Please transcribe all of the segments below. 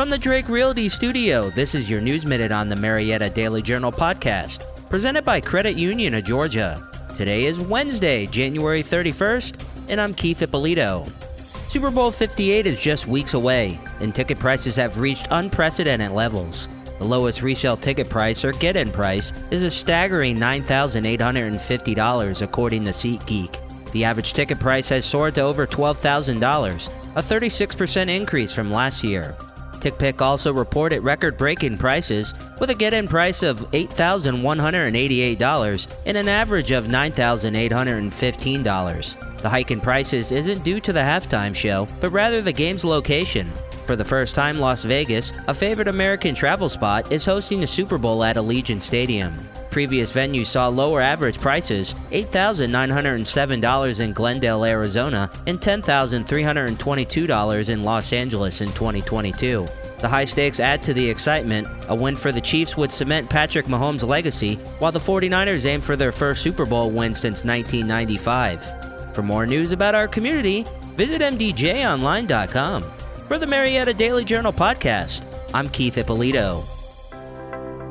From the Drake Realty Studio, this is your News Minute on the Marietta Daily Journal podcast, presented by Credit Union of Georgia. Today is Wednesday, January 31st, and I'm Keith Ippolito. Super Bowl 58 is just weeks away, and ticket prices have reached unprecedented levels. The lowest resale ticket price, or get in price, is a staggering $9,850, according to SeatGeek. The average ticket price has soared to over $12,000, a 36% increase from last year. TickPick also reported record breaking prices with a get in price of $8,188 and an average of $9,815. The hike in prices isn't due to the halftime show, but rather the game's location. For the first time, Las Vegas, a favorite American travel spot, is hosting the Super Bowl at Allegiant Stadium. Previous venues saw lower average prices $8,907 in Glendale, Arizona, and $10,322 in Los Angeles in 2022. The high stakes add to the excitement. A win for the Chiefs would cement Patrick Mahomes' legacy, while the 49ers aim for their first Super Bowl win since 1995. For more news about our community, visit MDJOnline.com. For the Marietta Daily Journal podcast, I'm Keith Ippolito.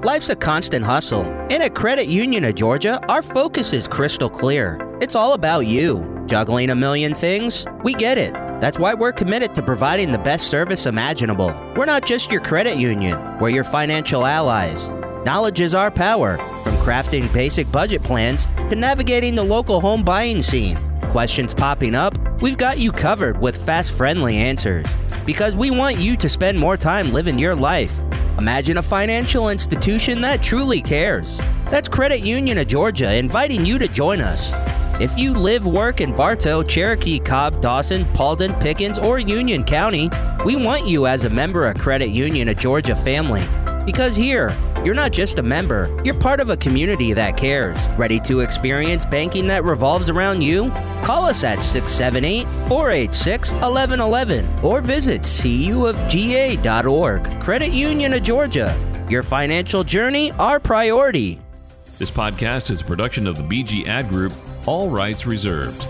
Life's a constant hustle, and at Credit Union of Georgia, our focus is crystal clear. It's all about you. Juggling a million things? We get it. That's why we're committed to providing the best service imaginable. We're not just your credit union, we're your financial allies. Knowledge is our power, from crafting basic budget plans to navigating the local home buying scene. Questions popping up? We've got you covered with fast, friendly answers. Because we want you to spend more time living your life. Imagine a financial institution that truly cares. That's Credit Union of Georgia inviting you to join us. If you live, work in Bartow, Cherokee, Cobb, Dawson, Paulding, Pickens, or Union County, we want you as a member of Credit Union of Georgia family. Because here, you're not just a member, you're part of a community that cares. Ready to experience banking that revolves around you? Call us at 678 486 1111 or visit cuofga.org. Credit Union of Georgia. Your financial journey, our priority. This podcast is a production of the BG Ad Group, all rights reserved.